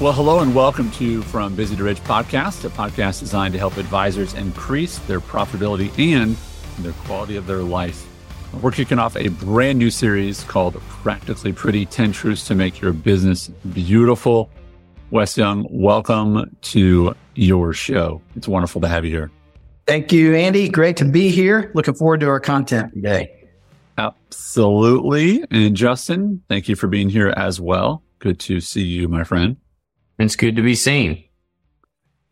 Well, hello and welcome to From Busy to Rich podcast, a podcast designed to help advisors increase their profitability and their quality of their life. We're kicking off a brand new series called Practically Pretty 10 Truths to Make Your Business Beautiful. Wes Young, welcome to your show. It's wonderful to have you here. Thank you, Andy. Great to be here. Looking forward to our content today. Absolutely. And Justin, thank you for being here as well. Good to see you, my friend. It's good to be seen.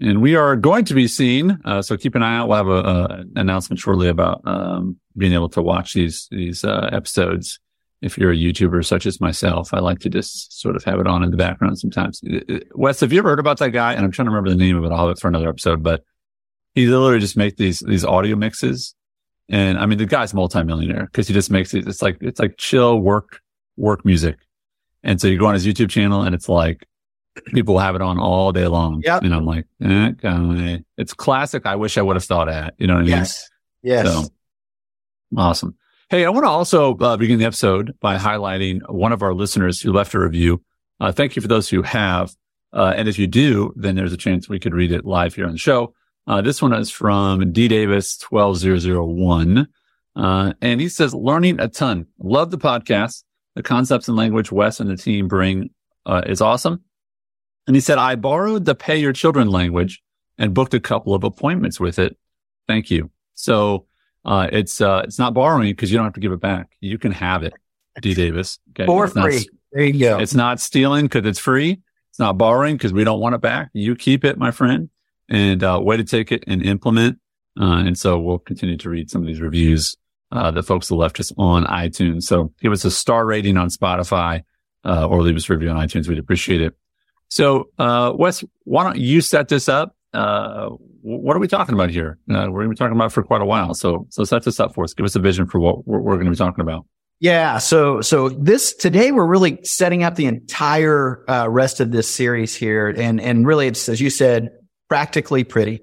And we are going to be seen. Uh, so keep an eye out. We'll have an announcement shortly about um, being able to watch these these uh, episodes. If you're a YouTuber such as myself, I like to just sort of have it on in the background sometimes. Uh, uh, Wes, have you ever heard about that guy? And I'm trying to remember the name of it. I'll have it for another episode. But he literally just makes these these audio mixes. And I mean, the guy's multimillionaire because he just makes it. It's like it's like chill work work music. And so you go on his YouTube channel and it's like people have it on all day long. Yep. And I'm like, eh, guy. it's classic. I wish I would have thought at, you know what I mean? Yes. Yes. So awesome. Hey, I want to also uh, begin the episode by highlighting one of our listeners who left a review. Uh, thank you for those who have. Uh, and if you do, then there's a chance we could read it live here on the show. Uh, this one is from D Davis 12001. Uh, and he says, learning a ton. Love the podcast. The concepts and language Wes and the team bring uh, is awesome. And he said, I borrowed the pay your children language and booked a couple of appointments with it. Thank you. So, uh, it's, uh, it's not borrowing because you don't have to give it back. You can have it, D Davis. Okay? For It's not- free. there you go. it's not stealing because it's free. It's not borrowing because we don't want it back. You keep it, my friend, and, uh, way to take it and implement. Uh, and so we'll continue to read some of these reviews, uh, that folks have left us on iTunes. So give us a star rating on Spotify, uh, or leave us a review on iTunes. We'd appreciate it. So, uh, Wes, why don't you set this up? Uh, what are we talking about here? Uh, we're going to be talking about for quite a while. So, so set this up for us. Give us a vision for what we're, we're going to be talking about. Yeah. So, so this today we're really setting up the entire uh, rest of this series here. And, and really it's, as you said, practically pretty.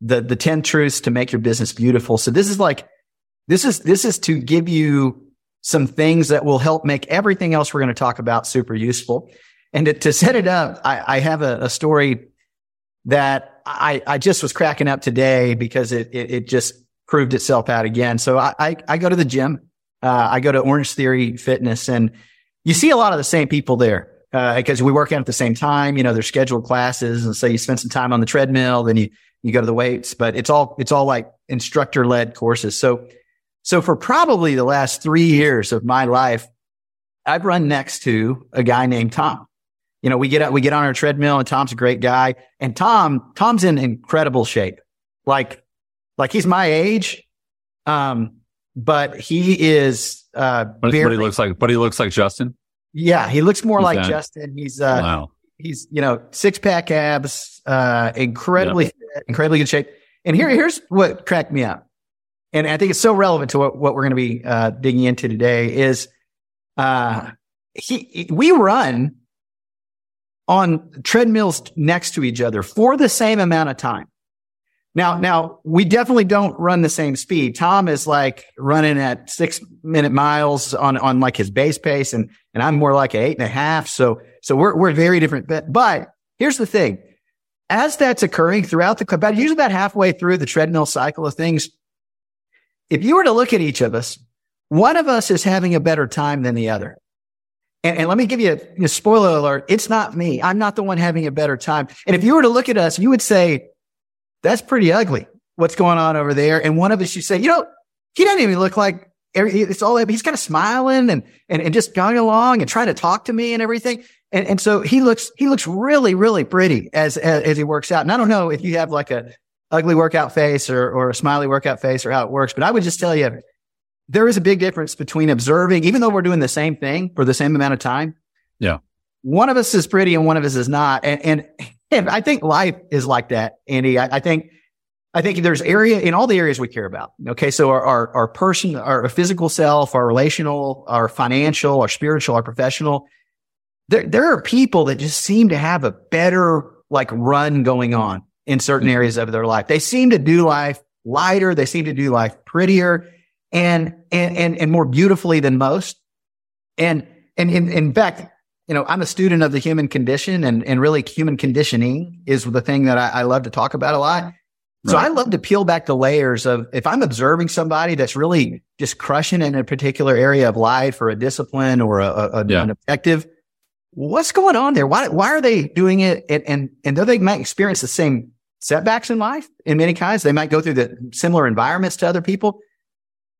The, the 10 truths to make your business beautiful. So this is like, this is, this is to give you some things that will help make everything else we're going to talk about super useful. And to, to set it up, I, I have a, a story that I, I just was cracking up today because it, it, it just proved itself out again. So I, I, I go to the gym. Uh, I go to Orange Theory Fitness and you see a lot of the same people there. Uh, because we work out at the same time, you know, they're scheduled classes. And so you spend some time on the treadmill, then you, you go to the weights, but it's all, it's all like instructor led courses. So, so for probably the last three years of my life, I've run next to a guy named Tom. You know, we get we get on our treadmill and Tom's a great guy. And Tom, Tom's in incredible shape. Like, like he's my age. Um, but he is, uh, But, but he looks like, but he looks like Justin. yeah, he looks more Who's like that? Justin. He's, uh, wow. he's, you know, six pack abs, uh, incredibly, fit, incredibly good shape. And here, here's what cracked me up. And I think it's so relevant to what, what we're going to be, uh, digging into today is, uh, he, we run on treadmills next to each other for the same amount of time. Now, now we definitely don't run the same speed. Tom is like running at six minute miles on, on like his base pace and, and I'm more like eight and a half. So, so we're, we're very different. But, but here's the thing. As that's occurring throughout the, about usually about halfway through the treadmill cycle of things, if you were to look at each of us, one of us is having a better time than the other. And, and let me give you a, a spoiler alert. It's not me. I'm not the one having a better time. And if you were to look at us, you would say, that's pretty ugly. What's going on over there? And one of us, you say, you know, he doesn't even look like it's all, he's kind of smiling and, and, and just going along and trying to talk to me and everything. And, and so he looks, he looks really, really pretty as, as, as he works out. And I don't know if you have like a ugly workout face or, or a smiley workout face or how it works, but I would just tell you, there is a big difference between observing, even though we're doing the same thing for the same amount of time. Yeah. One of us is pretty and one of us is not. And, and, and I think life is like that, Andy. I, I think, I think there's area in all the areas we care about. Okay. So our, our, our person, our physical self, our relational, our financial, our spiritual, our professional. There, there are people that just seem to have a better like run going on in certain mm-hmm. areas of their life. They seem to do life lighter. They seem to do life prettier and, and, and, and more beautifully than most. And, and in, in fact, you know, I'm a student of the human condition and, and really human conditioning is the thing that I, I love to talk about a lot. So. I love to peel back the layers of if I'm observing somebody that's really just crushing in a particular area of life or a discipline or a, a yeah. an objective, what's going on there? Why, why are they doing it? And, and, and though they might experience the same setbacks in life in many kinds, they might go through the similar environments to other people.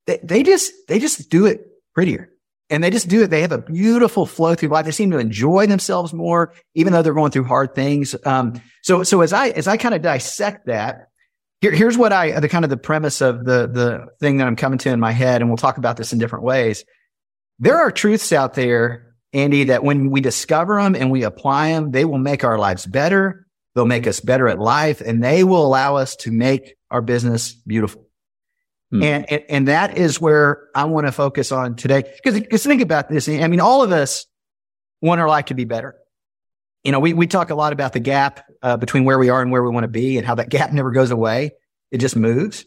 They, they just, they just do it prettier and they just do it. They have a beautiful flow through life. They seem to enjoy themselves more, even though they're going through hard things. Um, so, so as I, as I kind of dissect that, here, here's what I, the kind of the premise of the, the thing that I'm coming to in my head, and we'll talk about this in different ways. There are truths out there, Andy, that when we discover them and we apply them, they will make our lives better. They'll make us better at life and they will allow us to make our business beautiful. Hmm. And, and, and that is where I want to focus on today. Because, because think about this. I mean, all of us want our life to be better. You know, we, we talk a lot about the gap uh, between where we are and where we want to be and how that gap never goes away. It just moves.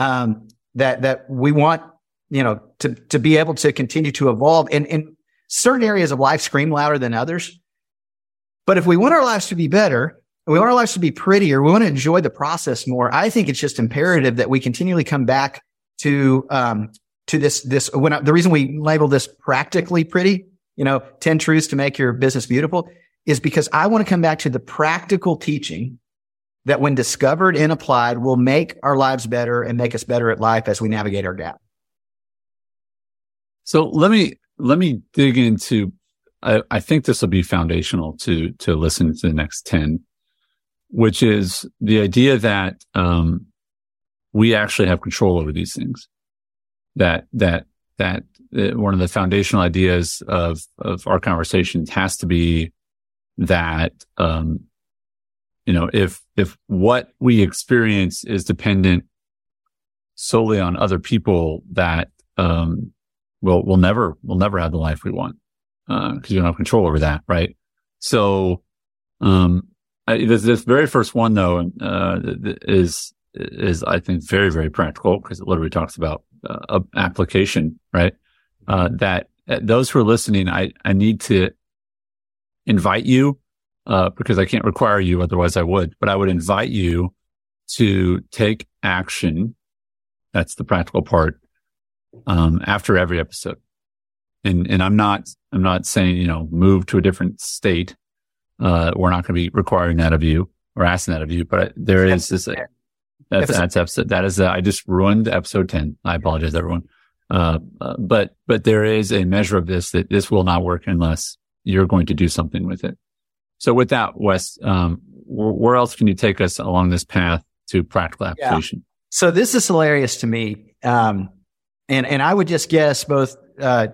Um, that, that we want, you know, to, to be able to continue to evolve and, and certain areas of life scream louder than others. But if we want our lives to be better, we want our lives to be prettier. We want to enjoy the process more. I think it's just imperative that we continually come back to, um, to this, this, when I, the reason we label this practically pretty, you know, 10 truths to make your business beautiful is because I want to come back to the practical teaching that when discovered and applied will make our lives better and make us better at life as we navigate our gap. So let me, let me dig into, I, I think this will be foundational to, to listen to the next 10 which is the idea that um, we actually have control over these things. That that that uh, one of the foundational ideas of of our conversations has to be that um, you know if if what we experience is dependent solely on other people, that um, we'll we'll never we'll never have the life we want because uh, you don't have control over that, right? So um, this, this very first one though uh, is is I think very very practical because it literally talks about uh, application, right? Uh, that uh, those who are listening, I I need to invite you uh, because I can't require you, otherwise I would, but I would invite you to take action. That's the practical part. Um, after every episode, and and I'm not I'm not saying you know move to a different state uh, we're not going to be requiring that of you or asking that of you, but there is this. Uh, that's, that's episode. That is, uh, I just ruined episode 10. I apologize, everyone. Uh, uh, but, but there is a measure of this that this will not work unless you're going to do something with it. So with that, Wes, um, wh- where else can you take us along this path to practical application? Yeah. So this is hilarious to me. Um, and, and I would just guess both, uh,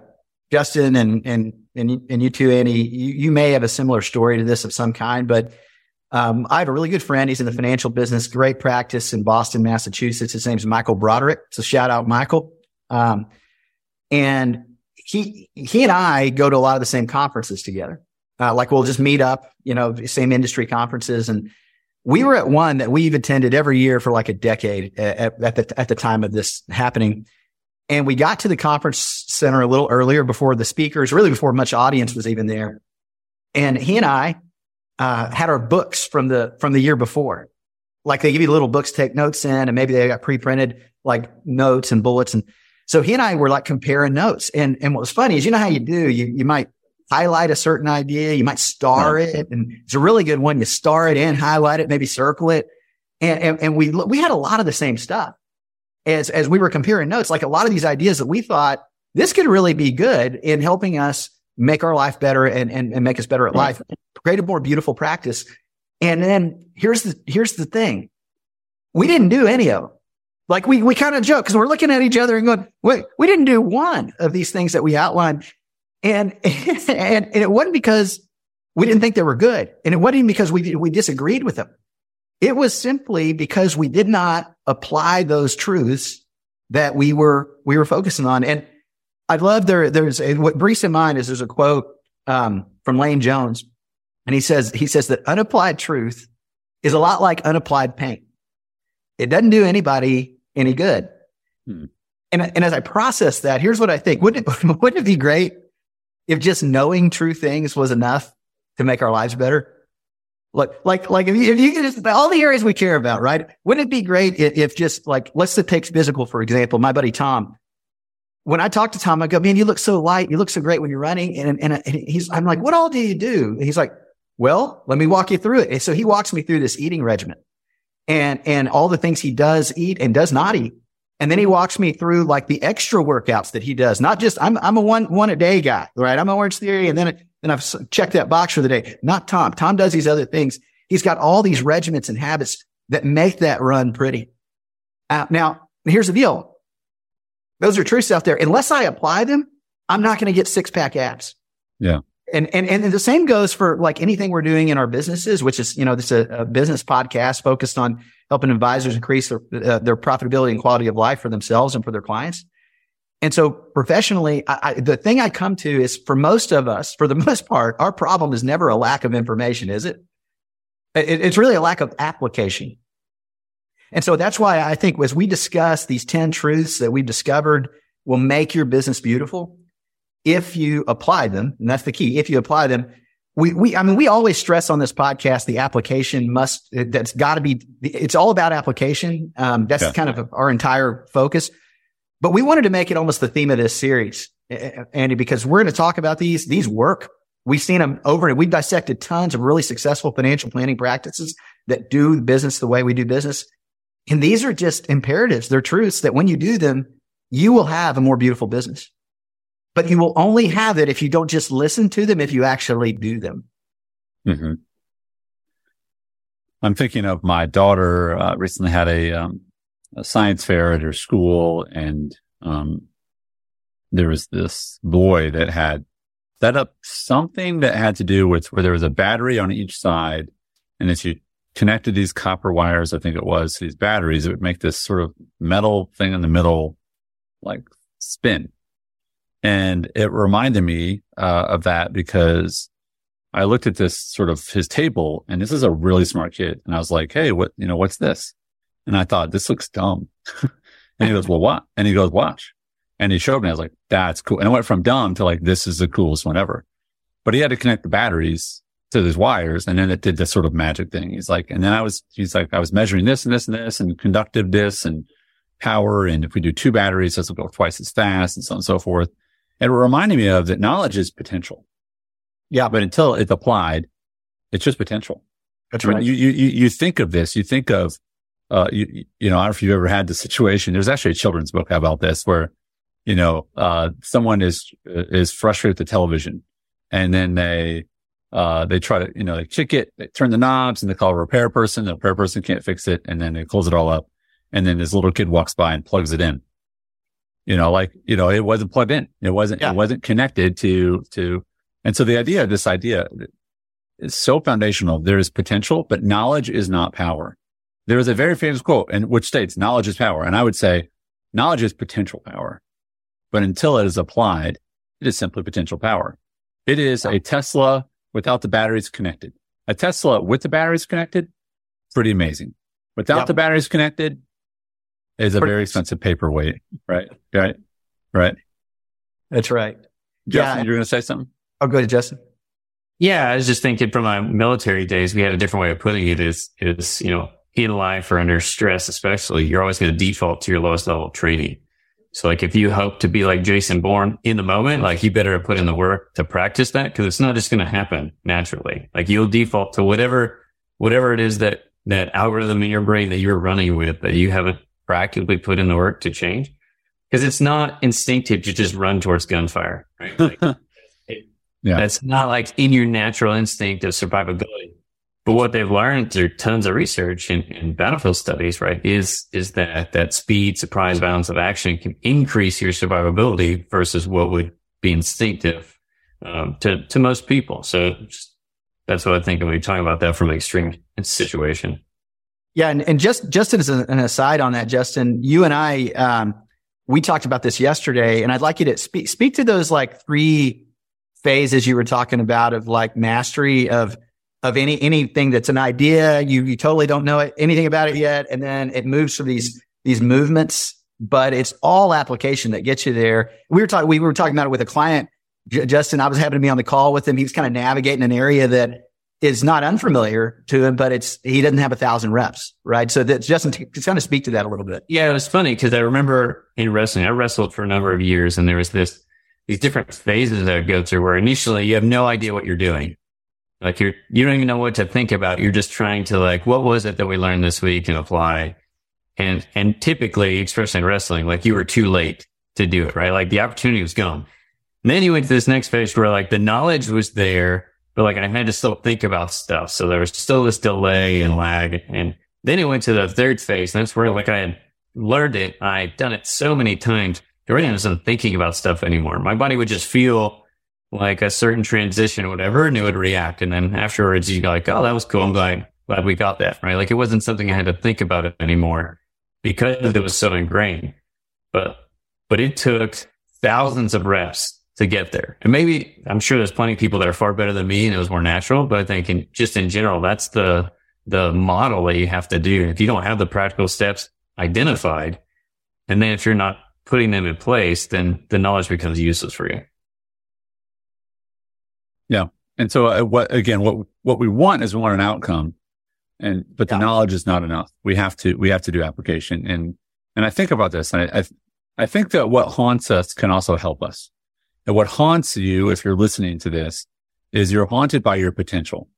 Justin and, and and you, and you too, Andy, you, you may have a similar story to this of some kind, but um, I have a really good friend. He's in the financial business, great practice in Boston, Massachusetts. His name's Michael Broderick. So shout out, Michael. Um, and he, he and I go to a lot of the same conferences together. Uh, like we'll just meet up, you know, same industry conferences. And we were at one that we've attended every year for like a decade at, at the, at the time of this happening. And we got to the conference center a little earlier before the speakers, really before much audience was even there. And he and I, uh, had our books from the, from the year before. Like they give you little books to take notes in and maybe they got pre-printed like notes and bullets. And so he and I were like comparing notes. And, and what was funny is, you know how you do, you, you might highlight a certain idea. You might star it. And it's a really good one. You star it and highlight it, maybe circle it. And, and, and we, we had a lot of the same stuff as, as we were comparing notes, like a lot of these ideas that we thought this could really be good in helping us make our life better and, and, and make us better at life, create a more beautiful practice. And then here's the, here's the thing. We didn't do any of them. Like we, we kind of joke because we're looking at each other and going, wait, we didn't do one of these things that we outlined. And, and, and it wasn't because we didn't think they were good. And it wasn't even because we, we disagreed with them. It was simply because we did not apply those truths that we were, we were focusing on. And I love there, there's a, what brings in mind is there's a quote, um, from Lane Jones. And he says, he says that unapplied truth is a lot like unapplied paint. It doesn't do anybody any good. Hmm. And, and as I process that, here's what I think. Wouldn't it, wouldn't it be great if just knowing true things was enough to make our lives better? Like, like, like if you, if you could just, all the areas we care about, right? Wouldn't it be great if, if just like, let's take physical, for example, my buddy Tom, when I talk to Tom, I go, man, you look so light. You look so great when you're running. And, and, and he's, I'm like, what all do you do? And he's like, well, let me walk you through it. And so he walks me through this eating regimen and, and all the things he does eat and does not eat. And then he walks me through like the extra workouts that he does. Not just, I'm, I'm a one, one a day guy, right? I'm a Orange Theory. And then, then I've checked that box for the day. Not Tom. Tom does these other things. He's got all these regiments and habits that make that run pretty. Uh, now, here's the deal. Those are truths out there. Unless I apply them, I'm not going to get six pack abs. Yeah. And, and, and the same goes for like anything we're doing in our businesses, which is, you know, this is a, a business podcast focused on helping advisors increase their, uh, their profitability and quality of life for themselves and for their clients. And so professionally, I, I, the thing I come to is for most of us, for the most part, our problem is never a lack of information, is it? it it's really a lack of application. And so that's why I think as we discuss these 10 truths that we've discovered will make your business beautiful, if you apply them, and that's the key, if you apply them, we, we, I mean, we always stress on this podcast, the application must, that's got to be, it's all about application. Um, that's yeah. kind of our entire focus. But we wanted to make it almost the theme of this series, Andy, because we're going to talk about these, these work. We've seen them over and we've dissected tons of really successful financial planning practices that do business the way we do business. And these are just imperatives. They're truths that when you do them, you will have a more beautiful business. But you will only have it if you don't just listen to them, if you actually do them. Mm-hmm. I'm thinking of my daughter uh, recently had a, um, a, science fair at her school, and um, there was this boy that had set up something that had to do with where there was a battery on each side, and if you connected these copper wires, I think it was, these batteries, it would make this sort of metal thing in the middle, like spin. And it reminded me uh, of that because I looked at this sort of his table and this is a really smart kid. And I was like, Hey, what, you know, what's this? And I thought this looks dumb. and he goes, well, what? And he goes, watch. And he showed me. I was like, that's cool. And I went from dumb to like, this is the coolest one ever. But he had to connect the batteries to these wires. And then it did this sort of magic thing. He's like, and then I was, he's like, I was measuring this and this and this and conductive this and power. And if we do two batteries, this will go twice as fast and so on and so forth. And it reminded me of that knowledge is potential. Yeah. But until it's applied, it's just potential. That's right. You, you, you think of this, you think of, uh, you, you know, I don't know if you've ever had the situation. There's actually a children's book about this where, you know, uh, someone is, is frustrated with the television and then they, uh, they try to, you know, they kick it, they turn the knobs and they call a repair person. The repair person can't fix it. And then they close it all up. And then this little kid walks by and plugs it in. You know, like, you know, it wasn't plugged in. It wasn't, yeah. it wasn't connected to, to, and so the idea, this idea is so foundational. There is potential, but knowledge is not power. There is a very famous quote and which states knowledge is power. And I would say knowledge is potential power, but until it is applied, it is simply potential power. It is a Tesla without the batteries connected. A Tesla with the batteries connected, pretty amazing. Without yep. the batteries connected is a pretty very expensive paperweight. Right. Right. Right. That's right. Justin, yeah. you're going to say something? Oh, go ahead, Justin. Yeah. I was just thinking from my military days, we had a different way of putting it is, is, you know, in life or under stress, especially, you're always going to default to your lowest level training. So like if you hope to be like Jason Bourne in the moment, like you better put in the work to practice that because it's not just going to happen naturally. Like you'll default to whatever, whatever it is that, that algorithm in your brain that you're running with that you haven't practically put in the work to change. Cause it's not instinctive to just run towards gunfire, right? Like, it, yeah. That's not like in your natural instinct of survivability. But what they've learned through tons of research and, and battlefield studies, right, is, is that, that speed, surprise, balance of action can increase your survivability versus what would be instinctive, um, to, to most people. So just, that's what I think when we talking about that from an extreme situation. Yeah. And, and just, just as an aside on that, Justin, you and I, um, we talked about this yesterday and I'd like you to speak, speak to those like three phases you were talking about of like mastery of, of any anything that's an idea. You you totally don't know it, anything about it yet, and then it moves through these these movements. But it's all application that gets you there. We were talking we were talking about it with a client J- Justin, I was happy to be on the call with him. He was kind of navigating an area that is not unfamiliar to him, but it's, he doesn't have a thousand reps, right? So that Justin, t- kind of speak to that a little bit. Yeah, it was funny because I remember in wrestling, I wrestled for a number of years and there was this, these different phases that I go through where initially you have no idea what you're doing. Like you're, you don't even know what to think about. You're just trying to like, what was it that we learned this week and apply? And, and typically, especially in wrestling, like you were too late to do it, right? Like the opportunity was gone. And then you went to this next phase where like the knowledge was there, but like I had to still think about stuff. So there was still this delay and lag. And then it went to the third phase. And that's where like I had learned it. I'd done it so many times. I really wasn't thinking about stuff anymore. My body would just feel like a certain transition whatever, and it would react. And then afterwards, you go like, oh, that was cool. I'm glad, glad we got that. Right. Like it wasn't something I had to think about it anymore because it was so ingrained. But, but it took thousands of reps to get there. And maybe I'm sure there's plenty of people that are far better than me and it was more natural, but I think in, just in general, that's the, the model that you have to do. If you don't have the practical steps identified, and then if you're not putting them in place, then the knowledge becomes useless for you. And so uh, what, again, what, what we want is we want an outcome and, but yeah. the knowledge is not enough. We have to, we have to do application. And, and I think about this and I, I, I think that what haunts us can also help us. And what haunts you, if you're listening to this, is you're haunted by your potential.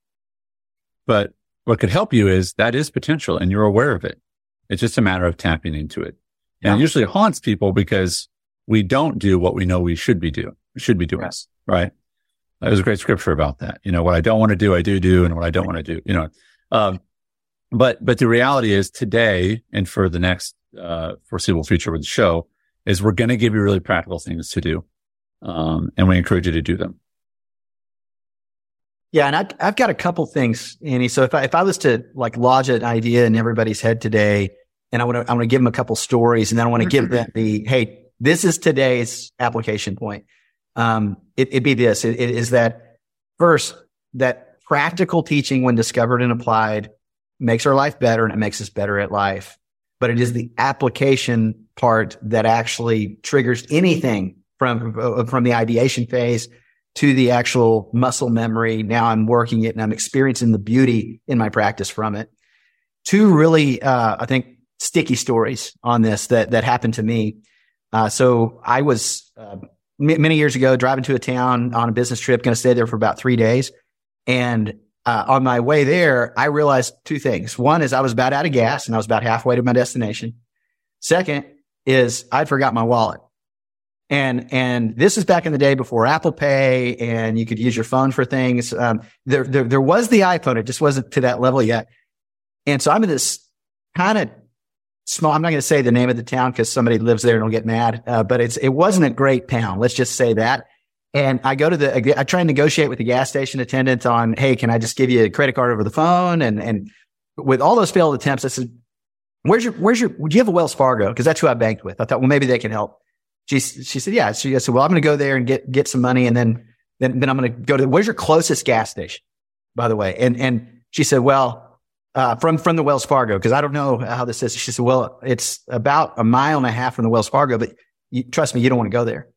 But what could help you is that is potential and you're aware of it. It's just a matter of tapping into it. Yeah. And it usually haunts people because we don't do what we know we should be doing, should be doing. Yes. Right. There's a great scripture about that. You know, what I don't want to do, I do do, and what I don't want to do, you know. Um, but but the reality is today and for the next uh, foreseeable future with the show is we're going to give you really practical things to do, um, and we encourage you to do them. Yeah, and I, I've got a couple things, Andy. So if I if I was to like lodge an idea in everybody's head today, and I want to I want to give them a couple stories, and then I want to give them the hey, this is today's application point um, it, would be this it, it is that first, that practical teaching, when discovered and applied, makes our life better and it makes us better at life. But it is the application part that actually triggers anything from, uh, from the ideation phase to the actual muscle memory. Now I'm working it and I'm experiencing the beauty in my practice from it. Two really, uh, I think sticky stories on this that, that happened to me. Uh, so I was, uh, many years ago, driving to a town on a business trip, going to stay there for about three days. And uh, on my way there, I realized two things. One is I was about out of gas and I was about halfway to my destination. Second is I'd forgot my wallet. And, and this is back in the day before Apple Pay and you could use your phone for things. Um, there, there, there was the iPhone. It just wasn't to that level yet. And so I'm in this kind of small. I'm not going to say the name of the town because somebody lives there and will get mad. Uh, but it's it wasn't a great town. Let's just say that. And I go to the I try and negotiate with the gas station attendant on, hey, can I just give you a credit card over the phone? And and with all those failed attempts, I said, where's your where's your would you have a Wells Fargo? Because that's who I banked with. I thought, well, maybe they can help. She she said, yeah. She I said, well, I'm going to go there and get get some money, and then then then I'm going to go to where's your closest gas station, by the way. And and she said, well, uh, from from the Wells Fargo because I don't know how this is. She said, "Well, it's about a mile and a half from the Wells Fargo, but you, trust me, you don't want to go there."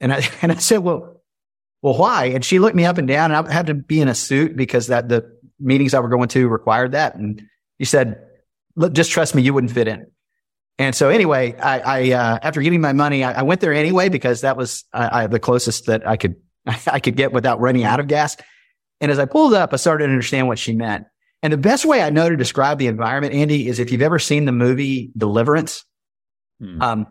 And I and I said, "Well, well, why?" And she looked me up and down, and I had to be in a suit because that the meetings I were going to required that. And he said, "Look, just trust me, you wouldn't fit in." And so anyway, I, I uh, after getting my money, I, I, went there anyway because that was I, the closest that I could I could get without running out of gas. And as I pulled up, I started to understand what she meant. And the best way I know to describe the environment, Andy, is if you've ever seen the movie Deliverance, hmm. um,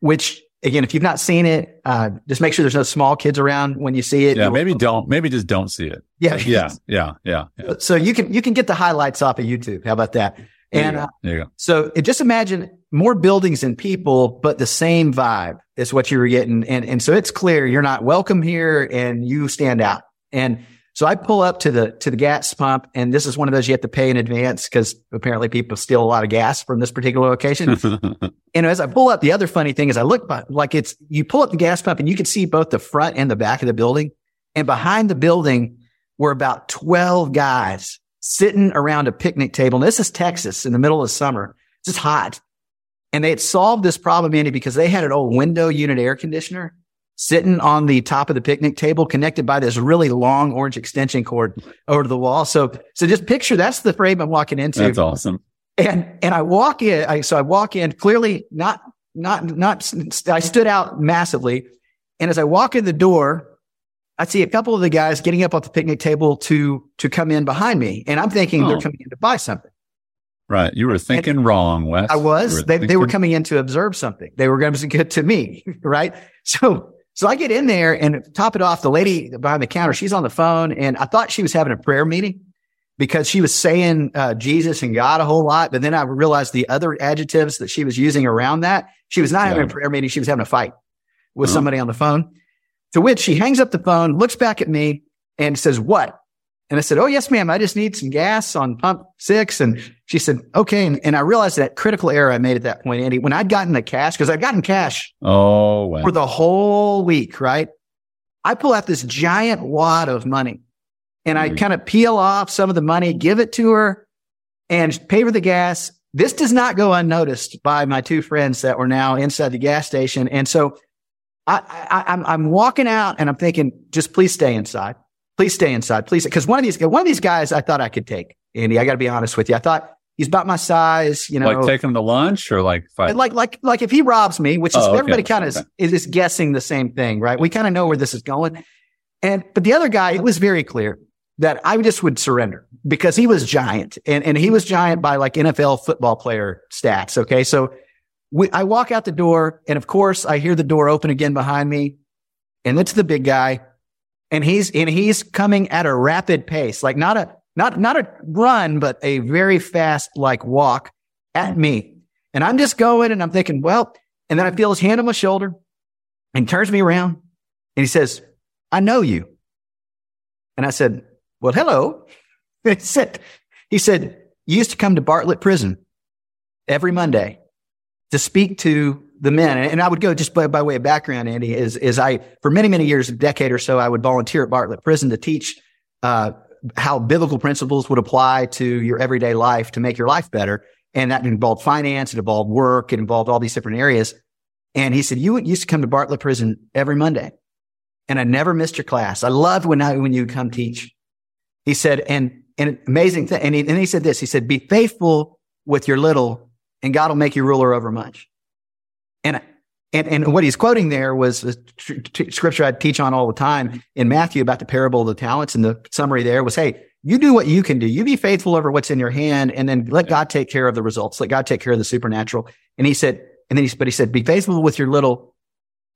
which again, if you've not seen it, uh, just make sure there's no small kids around when you see it. Yeah, maybe don't, maybe just don't see it. Yeah, yeah, yeah, yeah, yeah. So you can you can get the highlights off of YouTube. How about that? And uh, there you go. so it, just imagine more buildings and people, but the same vibe is what you were getting. And and so it's clear you're not welcome here, and you stand out. And so I pull up to the to the gas pump, and this is one of those you have to pay in advance because apparently people steal a lot of gas from this particular location. and as I pull up, the other funny thing is I look by, like it's you pull up the gas pump and you can see both the front and the back of the building. And behind the building were about twelve guys sitting around a picnic table. And this is Texas in the middle of summer. It's just hot. And they had solved this problem, Andy, because they had an old window unit air conditioner sitting on the top of the picnic table connected by this really long orange extension cord over to the wall. So, so just picture that's the frame I'm walking into. That's awesome. And, and I walk in, I, so I walk in clearly not, not, not, I stood out massively. And as I walk in the door, I see a couple of the guys getting up off the picnic table to, to come in behind me. And I'm thinking oh. they're coming in to buy something. Right. You were thinking and wrong, Wes. I was. They, thinking... they were coming in to observe something. They were going to be good to me. Right. So, so I get in there and top it off. The lady behind the counter, she's on the phone and I thought she was having a prayer meeting because she was saying uh, Jesus and God a whole lot. But then I realized the other adjectives that she was using around that. She was not yeah. having a prayer meeting. She was having a fight with uh-huh. somebody on the phone. To which she hangs up the phone, looks back at me and says, what? And I said, Oh, yes, ma'am. I just need some gas on pump six. And she said, okay. And, and I realized that critical error I made at that point, Andy, when I'd gotten the cash, because I'd gotten cash oh, wow. for the whole week, right? I pull out this giant wad of money and I mm-hmm. kind of peel off some of the money, give it to her and pay for the gas. This does not go unnoticed by my two friends that were now inside the gas station. And so I, I, I'm, I'm walking out and I'm thinking, just please stay inside. Please stay inside. Please. Cause one of these, one of these guys I thought I could take, Andy. I got to be honest with you. I thought he's about my size, you know. Like take him to lunch or like fight? Like, like, like if he robs me, which is oh, okay. everybody kind of okay. is, is guessing the same thing, right? We kind of know where this is going. And, but the other guy, it was very clear that I just would surrender because he was giant and, and he was giant by like NFL football player stats. Okay. So we, I walk out the door and of course I hear the door open again behind me and it's the big guy and he's, and he's coming at a rapid pace, like not a, not, not a run, but a very fast, like walk at me. And I'm just going and I'm thinking, well, and then I feel his hand on my shoulder and turns me around and he says, I know you. And I said, well, hello. He said, he said, you used to come to Bartlett prison every Monday to speak to the men. And I would go just by, by way of background, Andy, is, is I, for many, many years, a decade or so, I would volunteer at Bartlett prison to teach, uh, how biblical principles would apply to your everyday life to make your life better. And that involved finance, it involved work, it involved all these different areas. And he said, you used to come to Bartlett prison every Monday and I never missed your class. I loved when I, when you come teach. He said, and, and amazing thing. And he, and he said this, he said, be faithful with your little and God will make you ruler over much. And, and, and what he's quoting there was the scripture I teach on all the time in Matthew about the parable of the talents. And the summary there was, Hey, you do what you can do. You be faithful over what's in your hand and then let God take care of the results. Let God take care of the supernatural. And he said, and then he, but he said, be faithful with your little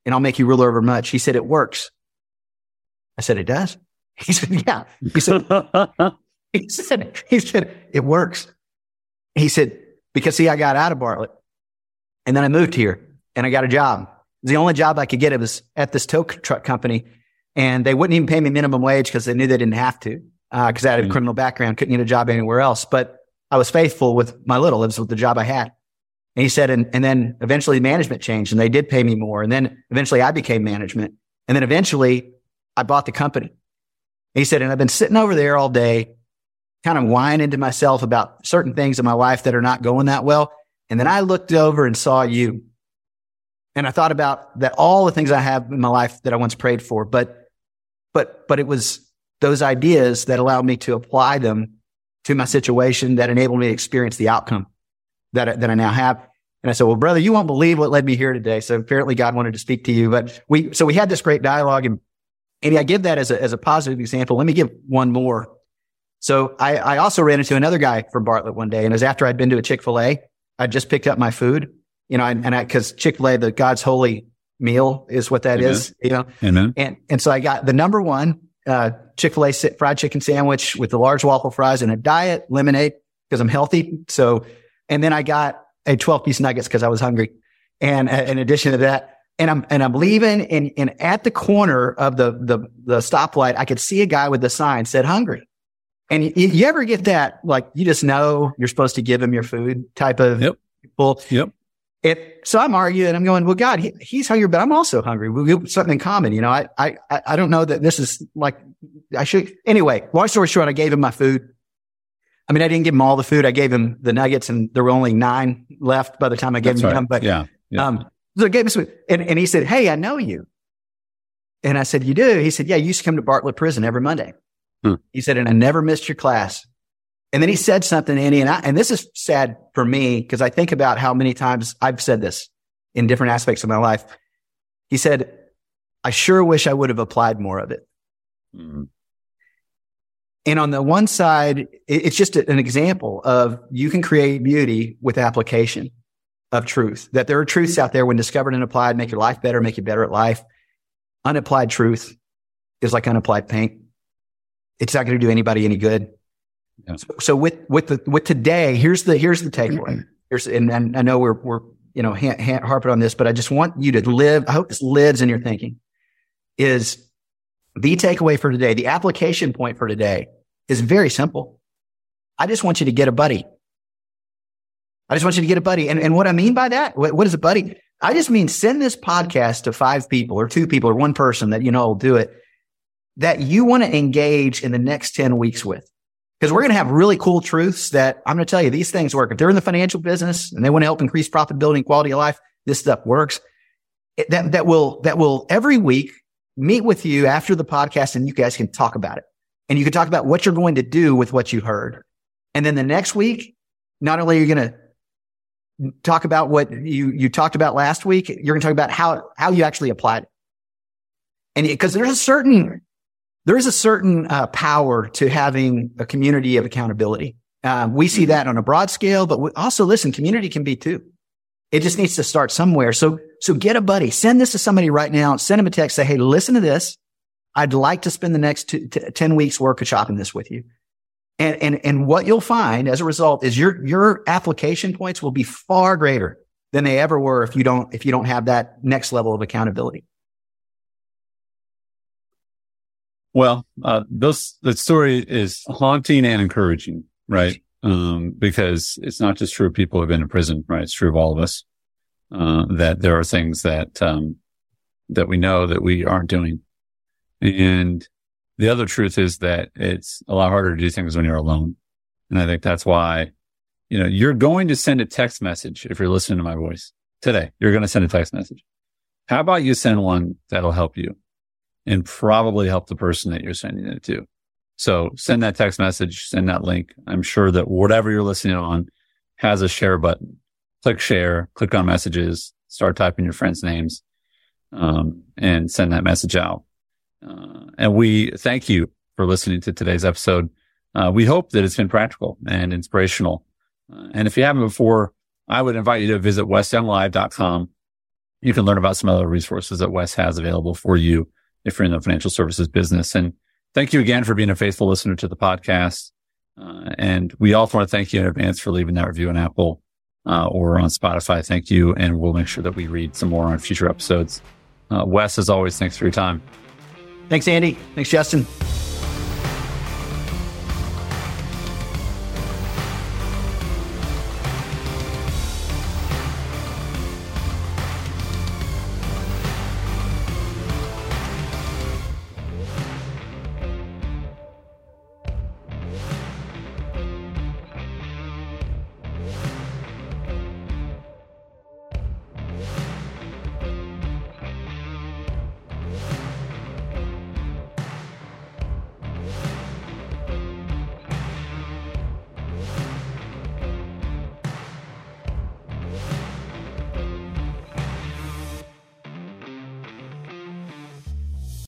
and I'll make you ruler over much. He said, it works. I said, it does. He said, yeah. He said, he said, he said, it works. He said, because see, I got out of Bartlett and then I moved here and I got a job. The only job I could get it was at this tow truck company and they wouldn't even pay me minimum wage because they knew they didn't have to. Uh, cause I had a mm-hmm. criminal background, couldn't get a job anywhere else, but I was faithful with my little. It was with the job I had. And he said, and, and then eventually management changed and they did pay me more. And then eventually I became management. And then eventually I bought the company. He said, and I've been sitting over there all day, kind of whining to myself about certain things in my life that are not going that well. And then I looked over and saw you. And I thought about that all the things I have in my life that I once prayed for, but, but, but it was those ideas that allowed me to apply them to my situation that enabled me to experience the outcome that, that I now have. And I said, well, brother, you won't believe what led me here today. So apparently God wanted to speak to you, but we, so we had this great dialogue and and I give that as a, as a positive example. Let me give one more. So I, I also ran into another guy from Bartlett one day and it was after I'd been to a Chick-fil-A. I just picked up my food, you know, and, and I, cause Chick-fil-A, the God's holy meal is what that Amen. is, you know, Amen. and, and so I got the number one, uh, Chick-fil-A fried chicken sandwich with the large waffle fries and a diet lemonade because I'm healthy. So, and then I got a 12 piece nuggets because I was hungry. And uh, in addition to that, and I'm and I'm leaving, and and at the corner of the the the stoplight, I could see a guy with the sign said "hungry." And you, you ever get that like you just know you're supposed to give him your food type of yep. people? Yep. It, so I'm arguing. I'm going, well, God, he, he's hungry, but I'm also hungry. We have something in common. You know, I, I, I don't know that this is like, I should, anyway, long story short, I gave him my food. I mean, I didn't give him all the food. I gave him the nuggets and there were only nine left by the time I gave That's him right. them. But, yeah, yeah. um, so I gave him some, and, and he said, Hey, I know you. And I said, you do? He said, yeah, you used to come to Bartlett prison every Monday. Hmm. He said, and I never missed your class. And then he said something, Andy, and I, and this is sad for me because I think about how many times I've said this in different aspects of my life. He said, I sure wish I would have applied more of it. Mm-hmm. And on the one side, it's just an example of you can create beauty with application of truth, that there are truths out there when discovered and applied, make your life better, make you better at life. Unapplied truth is like unapplied paint. It's not going to do anybody any good. Yeah. So, so, with, with the, with today, here's the, here's the takeaway. Mm-hmm. Here's, and, and I know we're, we're, you know, ha- ha- harping on this, but I just want you to live. I hope this lives in your thinking is the takeaway for today. The application point for today is very simple. I just want you to get a buddy. I just want you to get a buddy. And, and what I mean by that, what, what is a buddy? I just mean send this podcast to five people or two people or one person that you know will do it that you want to engage in the next 10 weeks with. Because we're going to have really cool truths that I'm going to tell you these things work. If they're in the financial business and they want to help increase profitability and quality of life, this stuff works. It, that, that will, that will every week meet with you after the podcast and you guys can talk about it and you can talk about what you're going to do with what you heard. And then the next week, not only are you going to talk about what you, you talked about last week, you're going to talk about how, how you actually applied it. And because there's a certain, there is a certain uh, power to having a community of accountability. Um, we see that on a broad scale, but we also listen, community can be too. It just needs to start somewhere. So, so get a buddy, send this to somebody right now, send them a text, say, Hey, listen to this. I'd like to spend the next two, t- 10 weeks workshopping this with you. And, and, and what you'll find as a result is your, your application points will be far greater than they ever were if you don't, if you don't have that next level of accountability. Well, uh, those, the story is haunting and encouraging, right? Um, because it's not just true of people who've been in prison, right? It's true of all of us, uh, that there are things that, um, that we know that we aren't doing and the other truth is that it's a lot harder to do things when you're alone. And I think that's why, you know, you're going to send a text message if you're listening to my voice today. You're going to send a text message. How about you send one that'll help you and probably help the person that you're sending it to? So send that text message, send that link. I'm sure that whatever you're listening on has a share button. Click share, click on messages, start typing your friends' names, um, and send that message out. Uh, and we thank you for listening to today's episode. Uh, we hope that it's been practical and inspirational. Uh, and if you haven't before, I would invite you to visit wesyounglive.com. You can learn about some other resources that Wes has available for you if you're in the financial services business. And thank you again for being a faithful listener to the podcast. Uh, and we also want to thank you in advance for leaving that review on Apple uh, or on Spotify. Thank you. And we'll make sure that we read some more on future episodes. Uh, Wes, as always, thanks for your time. Thanks, Andy. Thanks, Justin.